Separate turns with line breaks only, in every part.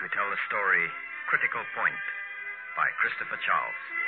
we tell the story Critical Point by Christopher Charles.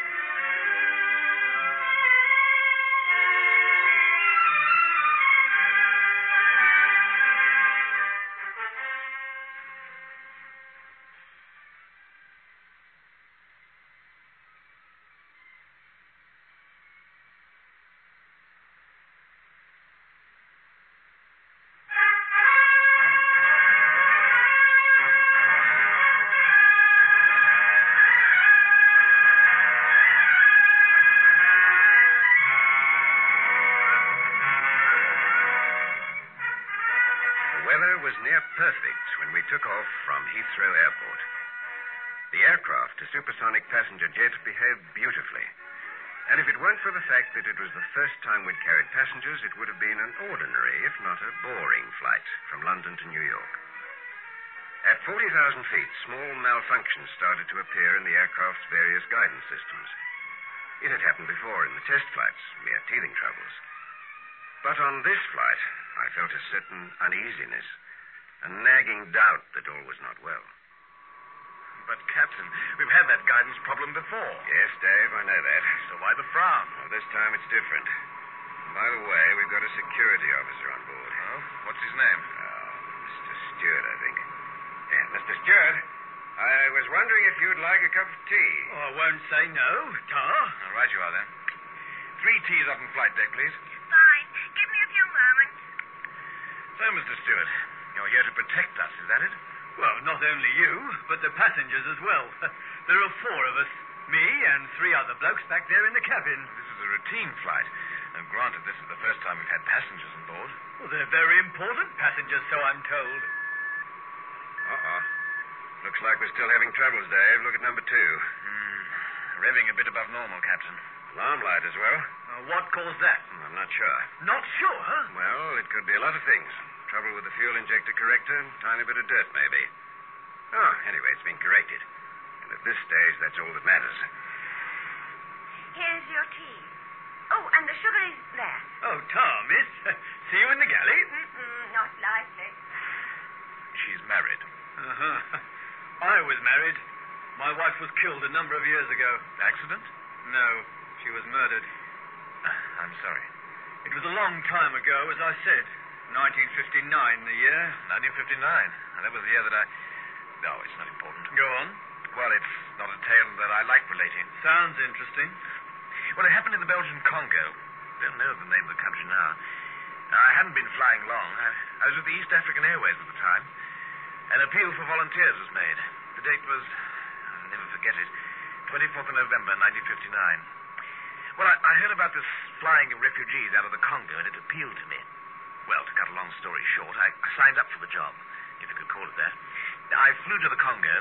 Took off from Heathrow Airport. The aircraft, a supersonic passenger jet, behaved beautifully. And if it weren't for the fact that it was the first time we'd carried passengers, it would have been an ordinary, if not a boring, flight from London to New York. At 40,000 feet, small malfunctions started to appear in the aircraft's various guidance systems. It had happened before in the test flights, mere teething troubles. But on this flight, I felt a certain uneasiness, a nagging doubt that all was not well.
But, Captain, we've had that guidance problem before.
Yes, Dave, I know that.
So why the frown?
Well, this time it's different. By the way, we've got a security officer on board.
Oh, what's his name?
Oh, Mr. Stewart, I think. Yeah, Mr. Stewart, I was wondering if you'd like a cup of tea.
Oh, I won't say no, Tar.
All right, you are then. Three teas up in flight deck, please.
Fine. Give me a few moments.
So, Mr. Stewart, you're here to protect us, is that it?
Well, not only you, but the passengers as well. there are four of us. Me and three other blokes back there in the cabin.
This is a routine flight. And granted, this is the first time we've had passengers on board.
Well, they're very important passengers, so I'm told.
Uh-oh. Looks like we're still having troubles, Dave. Look at number two.
Hmm. Revving a bit above normal, Captain.
Alarm light as well.
Uh, what caused that?
I'm not sure.
Not sure.
Well, it could be a lot of things. Trouble with the fuel injector corrector, tiny bit of dirt, maybe. Oh, anyway, it's been corrected. And at this stage, that's all that matters.
Here's your tea. Oh, and the sugar is there.
Oh, Tar, miss. See you in the galley?
Mm-mm, not likely.
She's married.
Uh-huh. I was married. My wife was killed a number of years ago.
Accident?
No, she was murdered.
I'm sorry.
It was a long time ago, as I said. 1959, the year.
1959. And that was the year that I. No, it's not important.
Go on.
Well, it's not a tale that I like relating.
Sounds interesting.
Well, it happened in the Belgian Congo. I Don't know the name of the country now. I hadn't been flying long. I, I was with the East African Airways at the time. An appeal for volunteers was made. The date was, I'll never forget it, 24th of November, 1959. Well, I, I heard about this flying of refugees out of the Congo, and it appealed to me. Well, to cut a long story short, I, signed up for the job, if you could call it that. I flew to the Congo,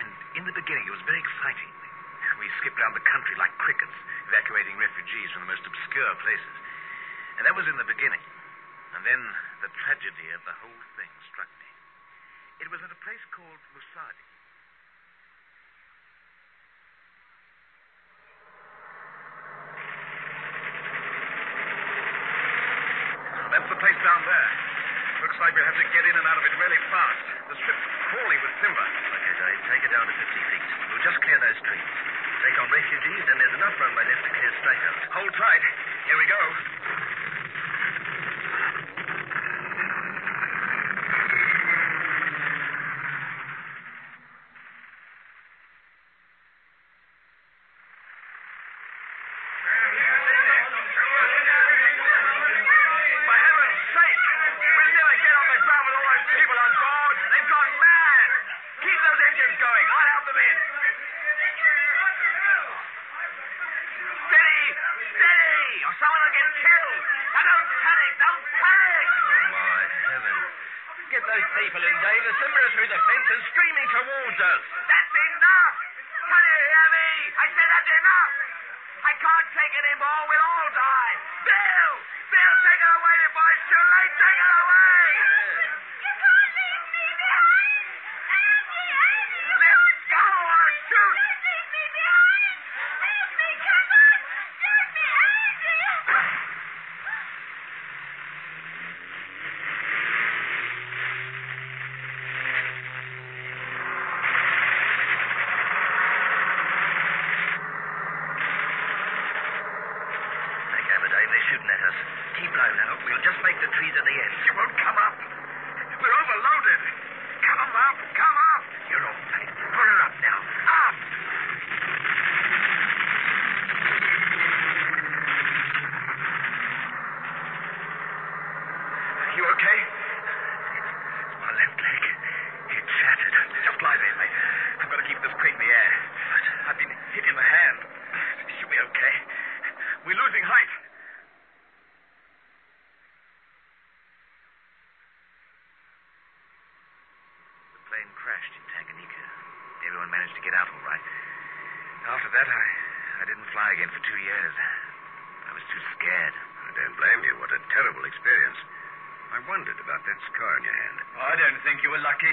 and in the beginning it was very exciting. We skipped around the country like crickets, evacuating refugees from the most obscure places. And that was in the beginning. And then the tragedy of the whole thing struck me. It was at a place called Musadi. That's the place down there. Looks like we'll have to get in and out of it really fast. The strip's crawling with timber.
Okay, Dave, take it down to 50 feet. We'll just clear those trees. Take on refugees, then there's enough runway left to clear straight out.
Hold tight. Here we go. After that, I, I didn't fly again for two years. I was too scared.
I don't blame you. What a terrible experience. I wondered about that scar on your hand.
I don't think you were lucky.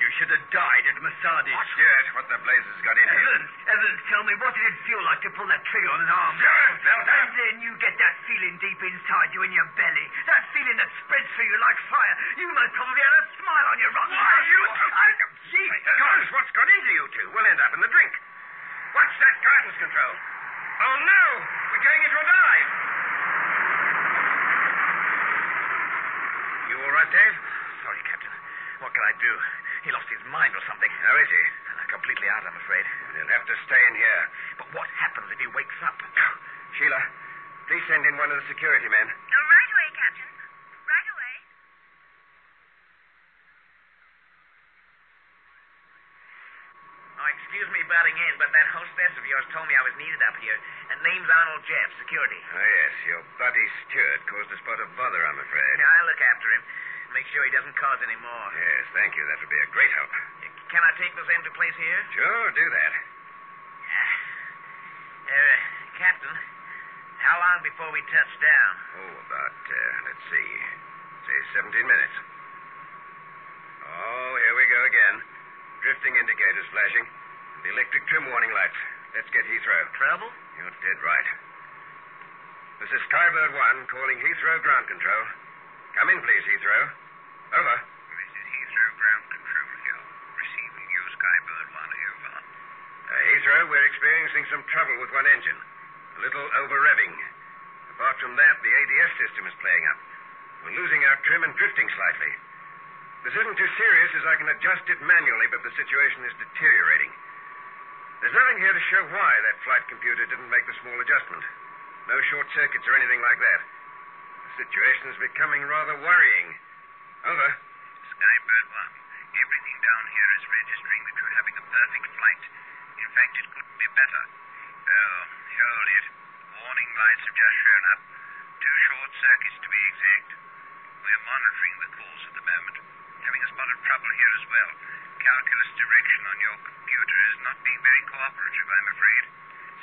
You should have died at Masadi.
Stewart, what the blazes got you?
Evans, Evans, tell me, what did it feel like to pull that trigger on an arm?
Stewart!
And then you get that feeling deep inside you in your belly. That feeling that spreads through you like fire. You most probably had a smile on your rotten
Why, you...
I, gee,
Gosh, what's got into you two? We'll end up in the drink. Watch that guidance control. Oh, no! We're going into a dive.
You all right, Dave? Sorry, Captain. What can I do? He lost his mind or something.
How is he?
Completely out, I'm afraid.
He'll have to stay in here.
But what happens if he wakes up?
Sheila, please send in one of the security men.
Oh, right away, Captain. Right away.
Oh, excuse me butting in, but that hostess of yours told me I was needed up here. And name's Arnold Jeff, security.
Oh, yes, your buddy Stewart caused a spot of bother, I'm afraid.
Yeah, I'll look after him. Make sure he doesn't cause any more.
Yes, thank you. That would be a great help.
Can I take this empty place here?
Sure, do that.
Uh, Captain, how long before we touch down?
Oh, about, uh, let's see, say 17 minutes. Oh, here we go again. Drifting indicators flashing. The electric trim warning lights. Let's get Heathrow.
Trouble?
You're dead right. This is Skybird 1 calling Heathrow ground control. Come in, please, Heathrow. Over.
This is Heathrow Ground Control here. Receiving you, Skybird 1, over.
Uh, Heathrow, we're experiencing some trouble with one engine. A little over revving. Apart from that, the ADS system is playing up. We're losing our trim and drifting slightly. This isn't too serious as I can adjust it manually, but the situation is deteriorating. There's nothing here to show why that flight computer didn't make the small adjustment. No short circuits or anything like that. The situation is becoming rather worrying. Over.
Skybird 1, everything down here is registering that you're having a perfect flight. In fact, it couldn't be better. Oh, hold it. Warning lights have just shown up. Two short circuits to be exact. We're monitoring the course at the moment. Having a spot of trouble here as well. Calculus direction on your computer is not being very cooperative, I'm afraid.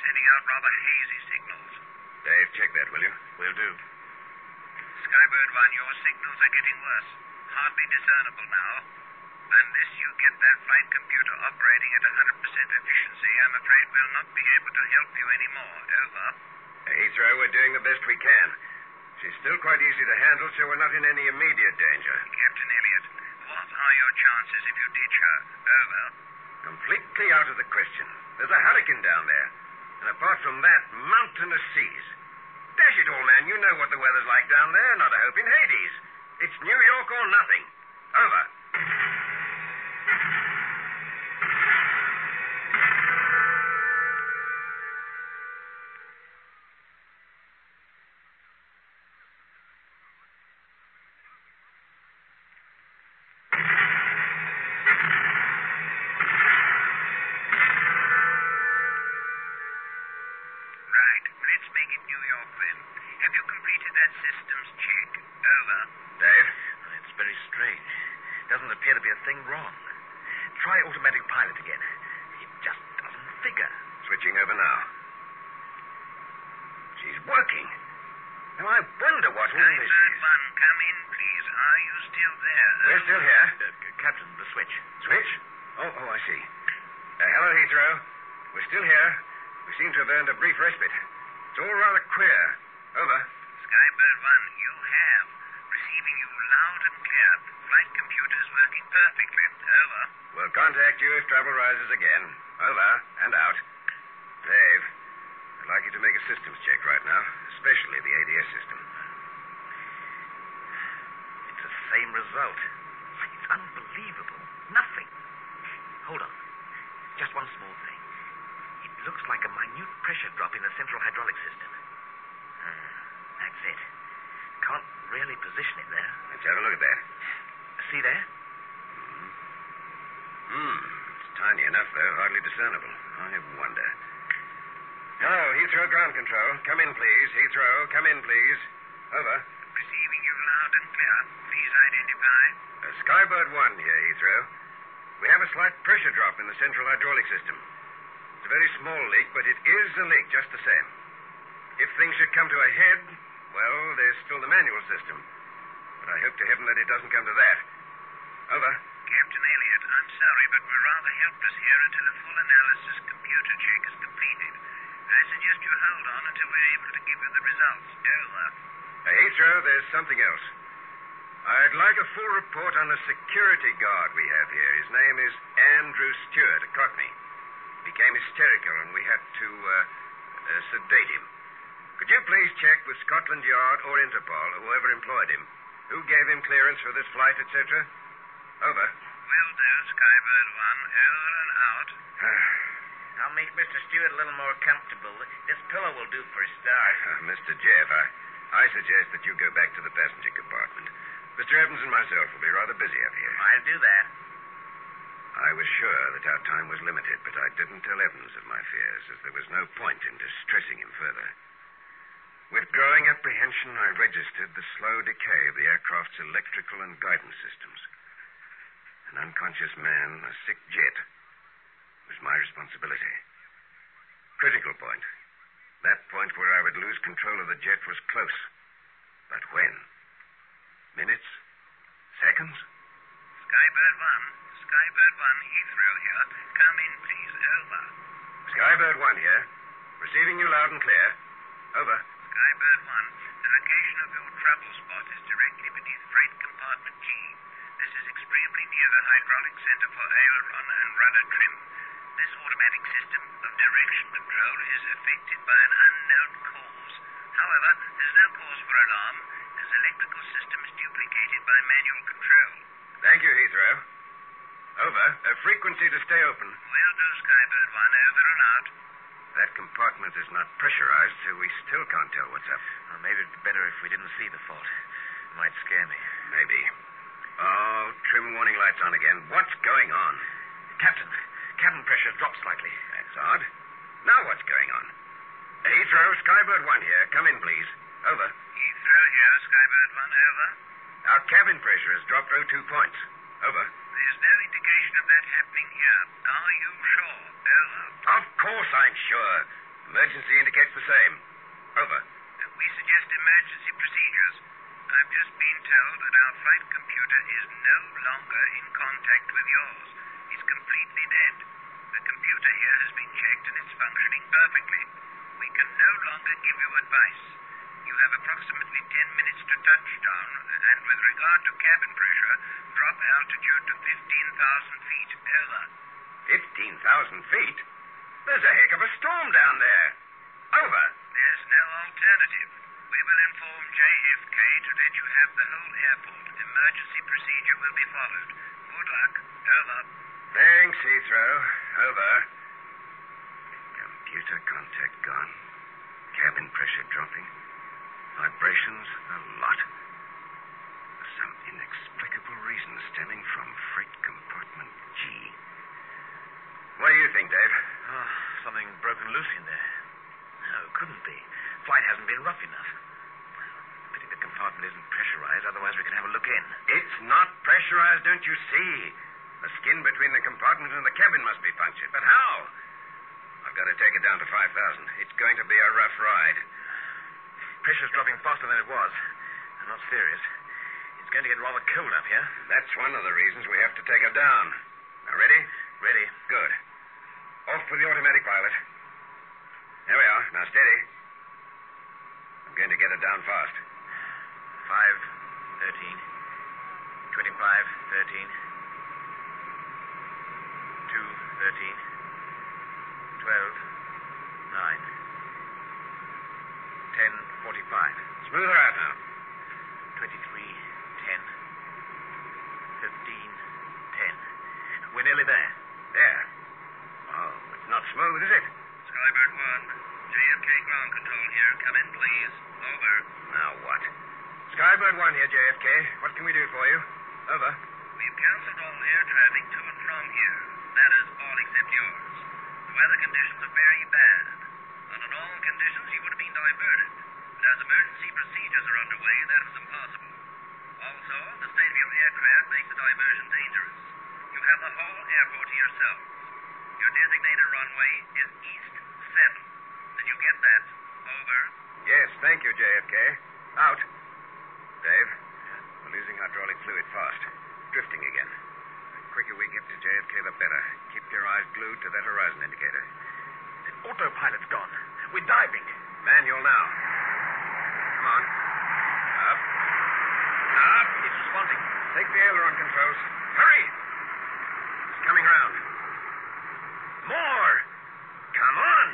Sending out rather hazy signals.
Dave, check that, will you?
Will do.
Skybird 1, your signals are getting worse. Hardly discernible now. Unless you get that flight computer operating at 100% efficiency, I'm afraid we'll not be able to help you anymore. Over.
Heathrow, we're doing the best we can. She's still quite easy to handle, so we're not in any immediate danger.
Captain Elliot, are your chances if you ditch her? Oh, Over.
Completely out of the question. There's a hurricane down there. And apart from that, mountainous seas. Dash it all, man. You know what the weather's like down there. Not a hope in Hades. It's New York or nothing. Over.
Wrong. Try automatic pilot again. It just doesn't figure.
Switching over now. She's working. Now, I wonder what all this
Skybird
is.
1, come in, please. Are you still there?
We're still here.
Uh, Captain, the switch.
Switch? Oh, oh, I see. Uh, hello, Heathrow. We're still here. We seem to have earned a brief respite. It's all rather queer. Over.
Skybird 1, you have. Receiving you loud and clear. Flight computer is working perfectly. Over.
We'll contact you if trouble rises again. Over and out. Dave, I'd like you to make a systems check right now, especially the ADS system.
It's the same result. It's unbelievable. Nothing. Hold on. Just one small thing. It looks like a minute pressure drop in the central hydraulic system. Ah, that's it. Can't really position it there.
Let's have a look at that.
See there?
Hmm. It's tiny enough, though, hardly discernible. I wonder. Hello, Heathrow Ground Control. Come in, please. Heathrow, come in, please. Over.
Receiving you loud and clear. Please identify.
Uh, Skybird 1 here, Heathrow. We have a slight pressure drop in the central hydraulic system. It's a very small leak, but it is a leak just the same. If things should come to a head, well, there's still the manual system. But I hope to heaven that it doesn't come to that. Over.
Captain Elliot, I'm sorry, but we're rather helpless here until a full analysis computer check is completed. I suggest you hold on until we're able to give you the results. Over.
Uh, Heathrow, there's something else. I'd like a full report on the security guard we have here. His name is Andrew Stewart, a Cockney. Became hysterical, and we had to uh, uh, sedate him. Could you please check with Scotland Yard or Interpol, whoever employed him, who gave him clearance for this flight, etc.? Over.
Will do, Skybird 1. Over and out.
I'll make Mr. Stewart a little more comfortable. This pillow will do for a start.
Uh, Mr. Jeff, I, I suggest that you go back to the passenger compartment. Mr. Evans and myself will be rather busy up here.
I'll do that.
I was sure that our time was limited, but I didn't tell Evans of my fears, as there was no point in distressing him further. With growing apprehension, I registered the slow decay of the aircraft's electrical and guidance systems. An unconscious man, a sick jet, was my responsibility. Critical point. That point where I would lose control of the jet was close. But when? Minutes? Seconds?
Skybird 1. Skybird 1, Heathrow here. Come in, please. Over.
Skybird 1 here. Receiving you loud and clear. Over.
Skybird 1. The location of your trouble spot is directly beneath freight compartment G. This is extremely near the hydraulic center for aileron and rudder trim. This automatic system of direction control is affected by an unknown cause. However, there's no cause for alarm, as electrical system is duplicated by manual control.
Thank you, Heathrow. Over. A frequency to stay open.
Will do, Skybird 1. Over and out.
That compartment is not pressurized, so we still can't tell what's up.
Well, maybe it'd be better if we didn't see the fault. It might scare me.
Maybe. Oh, trim warning lights on again. What's going on?
Captain, cabin pressure dropped slightly.
That's odd. Now what's going on? Heathrow, Skybird 1 here. Come in, please. Over.
Heathrow here. Skybird 1. Over.
Our cabin pressure has dropped 02 points. Over.
There's no indication of that happening here. Are you sure? Over.
Of course I'm sure. Emergency indicates the same. Over.
Uh, We suggest emergency procedures. I've just been told that our flight computer is no longer in contact with yours. It's completely dead. The computer here has been checked and it's functioning perfectly. We can no longer give you advice. You have approximately 10 minutes to touchdown, and with regard to cabin pressure, drop altitude to 15,000 feet. Over.
15,000 feet? There's a heck of a storm down there. Over.
There's no alternative. We will inform JFK to let you have the whole airport. Emergency procedure will be followed. Good luck. Over.
Thanks, Heathrow. Over. Computer contact gone. Cabin pressure dropping. Vibrations a lot. For some inexplicable reason stemming from freight compartment G. What do you think, Dave?
Oh, something broken loose in there. No, it couldn't be. Flight hasn't been rough enough. Pity the compartment isn't pressurized, otherwise we could have a look in.
It's not pressurized, don't you see? The skin between the compartment and the cabin must be punctured. But how? I've got to take it down to 5,000. It's going to be a rough ride.
Pressure's dropping faster than it was. And not serious. It's going to get rather cold up here.
That's one of the reasons we have to take her down. Now, ready?
Ready.
Good. Off with the automatic pilot. There we are. Now, steady. I'm going to get her down fast.
Five, thirteen, twenty-five, thirteen, two, thirteen, twelve, nine, ten, forty-five,
Smooth her out now.
twenty-three, ten, fifteen, ten. We're nearly there.
There. Oh, it's not smooth, is it?
Skybird 1, JFK ground control here. Come in, please. Over.
Now what? Skybird 1 here, JFK. What can we do for you? Over.
We've cancelled all air traffic to and from here. That is, all except yours. The weather conditions are very bad. Under normal conditions, you would have been diverted. But as emergency procedures are underway, that is impossible. Also, the state of your aircraft makes the diversion dangerous. You have the whole airport to yourselves. Your designated runway is East 7. Did you get that? Over.
Yes, thank you, JFK. Out. Dave, we're losing hydraulic fluid fast. Drifting again. The quicker we get to JFK, the better. Keep your eyes glued to that horizon indicator.
The autopilot's gone. We're diving.
Manual now. Come on. Up. Up.
It's responding.
Take the aileron controls. Hurry! It's coming round. More! Come on!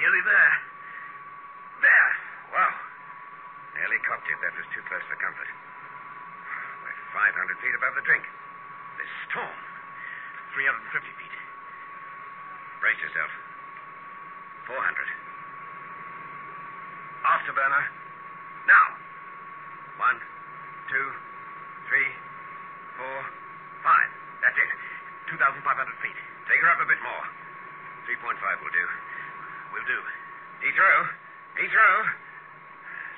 Nearly there.
There! Wow. Nearly copped it. That was too close for comfort. We're 500 feet above the drink. This storm.
350 feet.
Brace yourself. 400. Afterburner. One, two, three, four, five. That's it.
2,500 feet.
Take her up a bit more. 3.5 will do.
Will do.
Heathrow. Heathrow.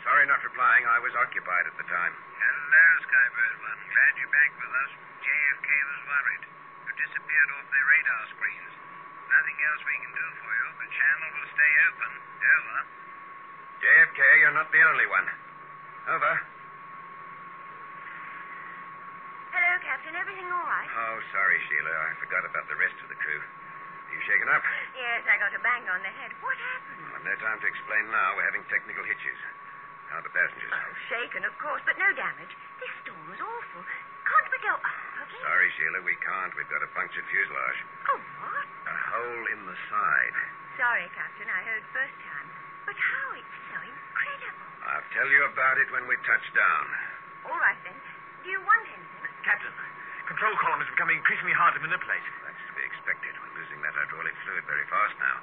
Sorry not replying. I was occupied at the time.
Hello, Skybird 1. Glad you're back with us. JFK was worried. You disappeared off their radar screens. Nothing else we can do for you. The channel will stay open. Over.
JFK, you're not the only one. Over.
Captain. Everything all right?
Oh, sorry, Sheila. I forgot about the rest of the crew. Are you shaken up?
Yes, I got a bang on the head. What happened?
I've no time to explain now. We're having technical hitches. How are the passengers?
Oh, shaken, of course, but no damage. This storm was awful. Can't we go up again?
Sorry, Sheila, we can't. We've got a punctured fuselage.
Oh, what?
A hole in the side.
Sorry, Captain. I heard first time. But how it's so incredible.
I'll tell you about it when we touch down.
All right, then. Do you want anything?
Captain, control column is becoming increasingly hard to manipulate.
That's to be expected. We're losing that hydraulic fluid very fast now.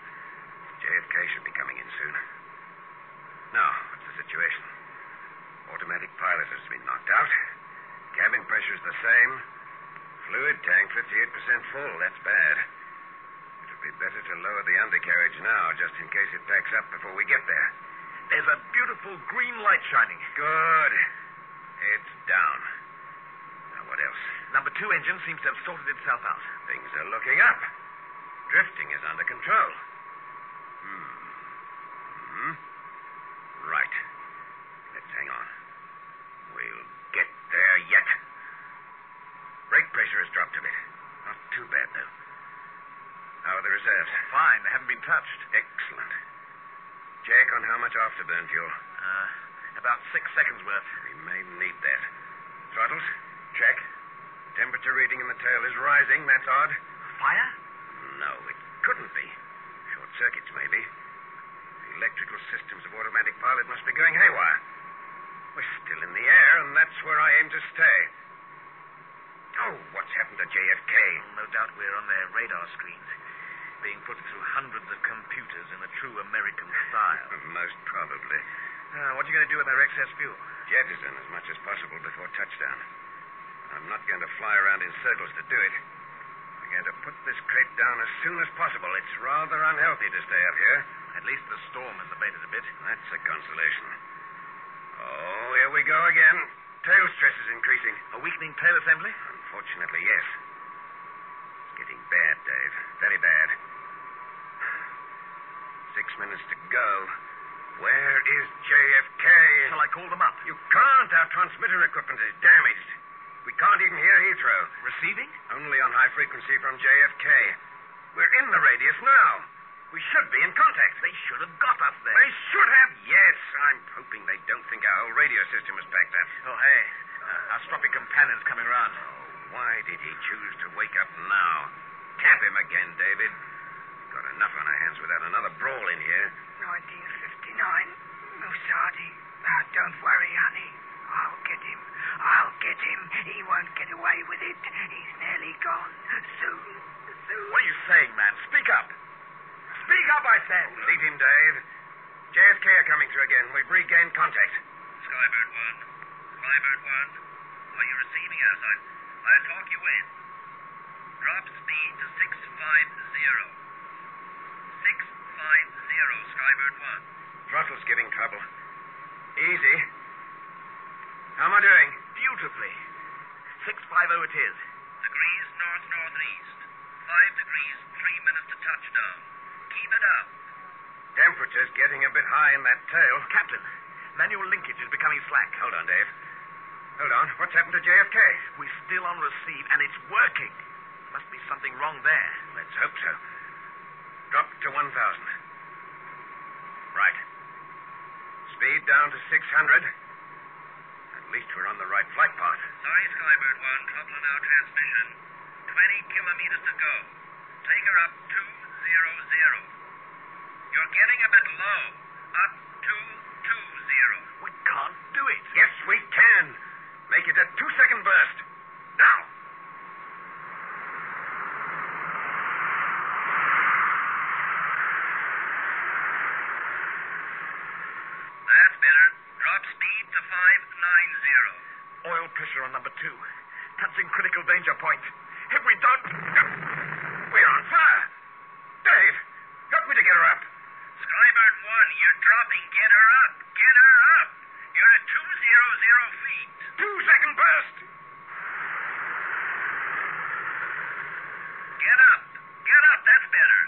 JFK should be coming in soon. Now, what's the situation? Automatic pilot has been knocked out. Cabin pressure is the same. Fluid tank 58% full. That's bad. It would be better to lower the undercarriage now, just in case it backs up before we get there.
There's a beautiful green light shining.
Good. It's down. What else?
Number two engine seems to have sorted itself out.
Things are looking up. Drifting is under control. Hmm. Hmm. Right. Let's hang on. We'll get there yet. Brake pressure has dropped a bit. Not too bad, though. How are the reserves?
Fine, they haven't been touched.
Excellent. Check on how much afterburn fuel.
Uh, about six seconds worth.
We may need that. Throttles? Check. Temperature reading in the tail is rising. That's odd.
Fire?
No, it couldn't be. Short circuits, maybe. The electrical systems of automatic pilot must be going haywire. We're still in the air, and that's where I aim to stay. Oh, what's happened to JFK?
No doubt we're on their radar screens, being put through hundreds of computers in a true American style.
Most probably.
Uh, what are you going to do with our excess fuel?
Jettison as much as possible before touchdown. I'm not going to fly around in circles to do it. We're going to put this crate down as soon as possible. It's rather unhealthy to stay up here.
At least the storm has abated a bit.
That's a consolation. Oh, here we go again. Tail stress is increasing.
A weakening tail assembly?
Unfortunately, yes. It's getting bad, Dave. Very bad. Six minutes to go. Where is JFK?
Shall I call them up?
You can't. Our transmitter equipment is damaged. We can't even hear Heathrow.
Receiving?
Only on high frequency from JFK. We're in the radius now. We should be in contact.
They should have got us there.
They should have. Yes, I'm hoping they don't think our whole radio system is backed up.
Oh, hey. Uh, our stroppy companion's coming round.
Oh, why did he choose to wake up now? Tap him again, David. We've got enough on our hands without another brawl in here.
1959. Musadi. Now, don't worry, honey. I'll get him. I'll get him. He won't get away with it.
JFK are coming through again. We've regained contact.
Skybird 1. Skybird 1. Are you receiving us? I, I'll talk you in. Drop speed to 650. 650, Skybird 1.
Throttle's giving trouble. Easy. How am I doing?
Beautifully. 650 it is.
Degrees north northeast. Five degrees, three minutes to touchdown. Keep it up.
Temperature's getting a bit high in that tail.
Captain, manual linkage is becoming slack.
Hold on, Dave. Hold on. What's happened to JFK?
We're still on receive, and it's working. Must be something wrong there.
Let's hope so. Drop to 1,000. Right. Speed down to 600. At least we're on the right flight path.
Sorry, Skybird 1. Trouble in our transmission. 20 kilometers to go. Take her up 200. You're getting a bit low. Up 220.
We can't do it.
Yes, we can. Make it a two second burst. Now.
That's better. Drop speed to 590.
Oil pressure on number two. Touching critical danger point. If we don't.
We're on fire. Dave, help me to get her up.
Skybird 1, you're dropping. Get her up. Get her up. You're at 200 feet.
Two second burst.
Get up. Get up. That's better.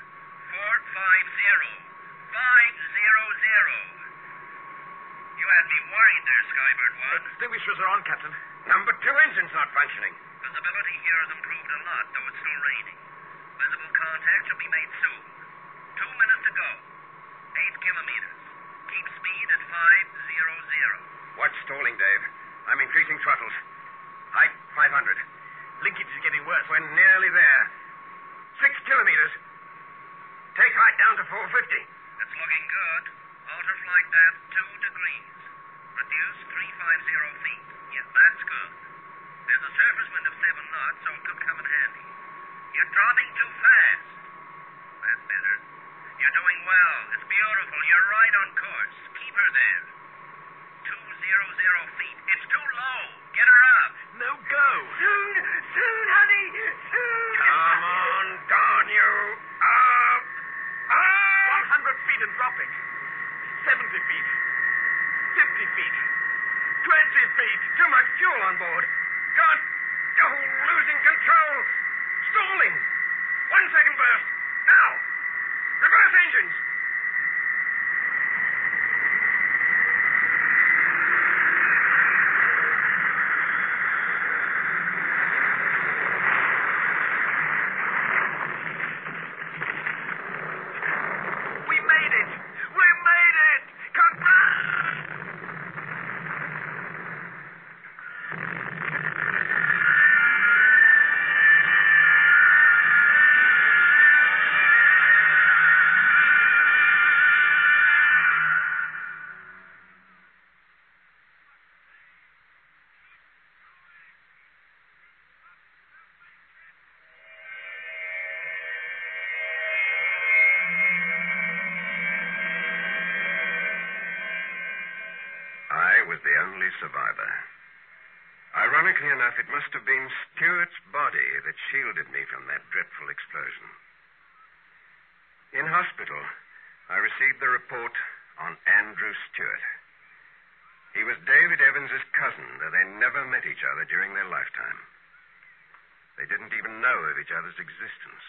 450. 500. You had me worried there, Skybird 1.
The Extinguishers are on, Captain.
Number engine's not functioning.
Visibility here has improved a lot, though it's still raining. Visible contact should be made soon. Two minutes to go. Eight kilometers. Keep speed at 500.
What's stalling, Dave? I'm increasing throttles. Height 500.
Linkage is getting worse.
We're nearly there. Six kilometers. Take height down to 450.
It's looking good. Alter flight path two degrees. Reduce 350 feet. Yes, that's good. There's a surface wind of seven knots, so it could come in handy. You're dropping too fast. That's better. You're doing well. It's beautiful. You're right on course. Keep her there. 200 feet. It's too low. Get her up.
No go.
Soon, soon, honey, soon.
Come on, darn you. Up. Up.
100 feet and dropping. 70 feet. 50 feet. 20 feet.
Too much fuel on board. Can't. Oh, losing control. Stalling. One second burst. Now. Reverse engines. Ironically enough, it must have been Stewart's body that shielded me from that dreadful explosion. In hospital, I received the report on Andrew Stewart. He was David Evans's cousin, though they never met each other during their lifetime. They didn't even know of each other's existence.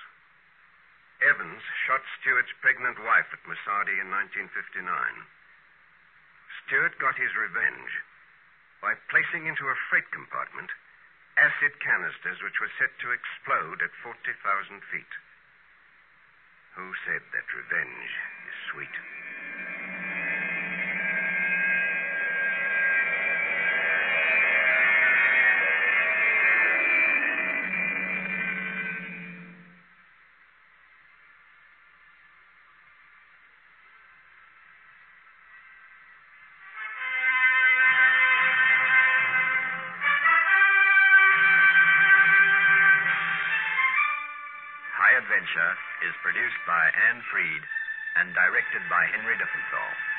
Evans shot Stewart's pregnant wife at Masadi in 1959. Stewart got his revenge by placing into a freight compartment acid canisters which were set to explode at 40,000 feet. Who said that revenge is sweet?
Adventure is produced by Anne Freed and directed by Henry Diffenthal.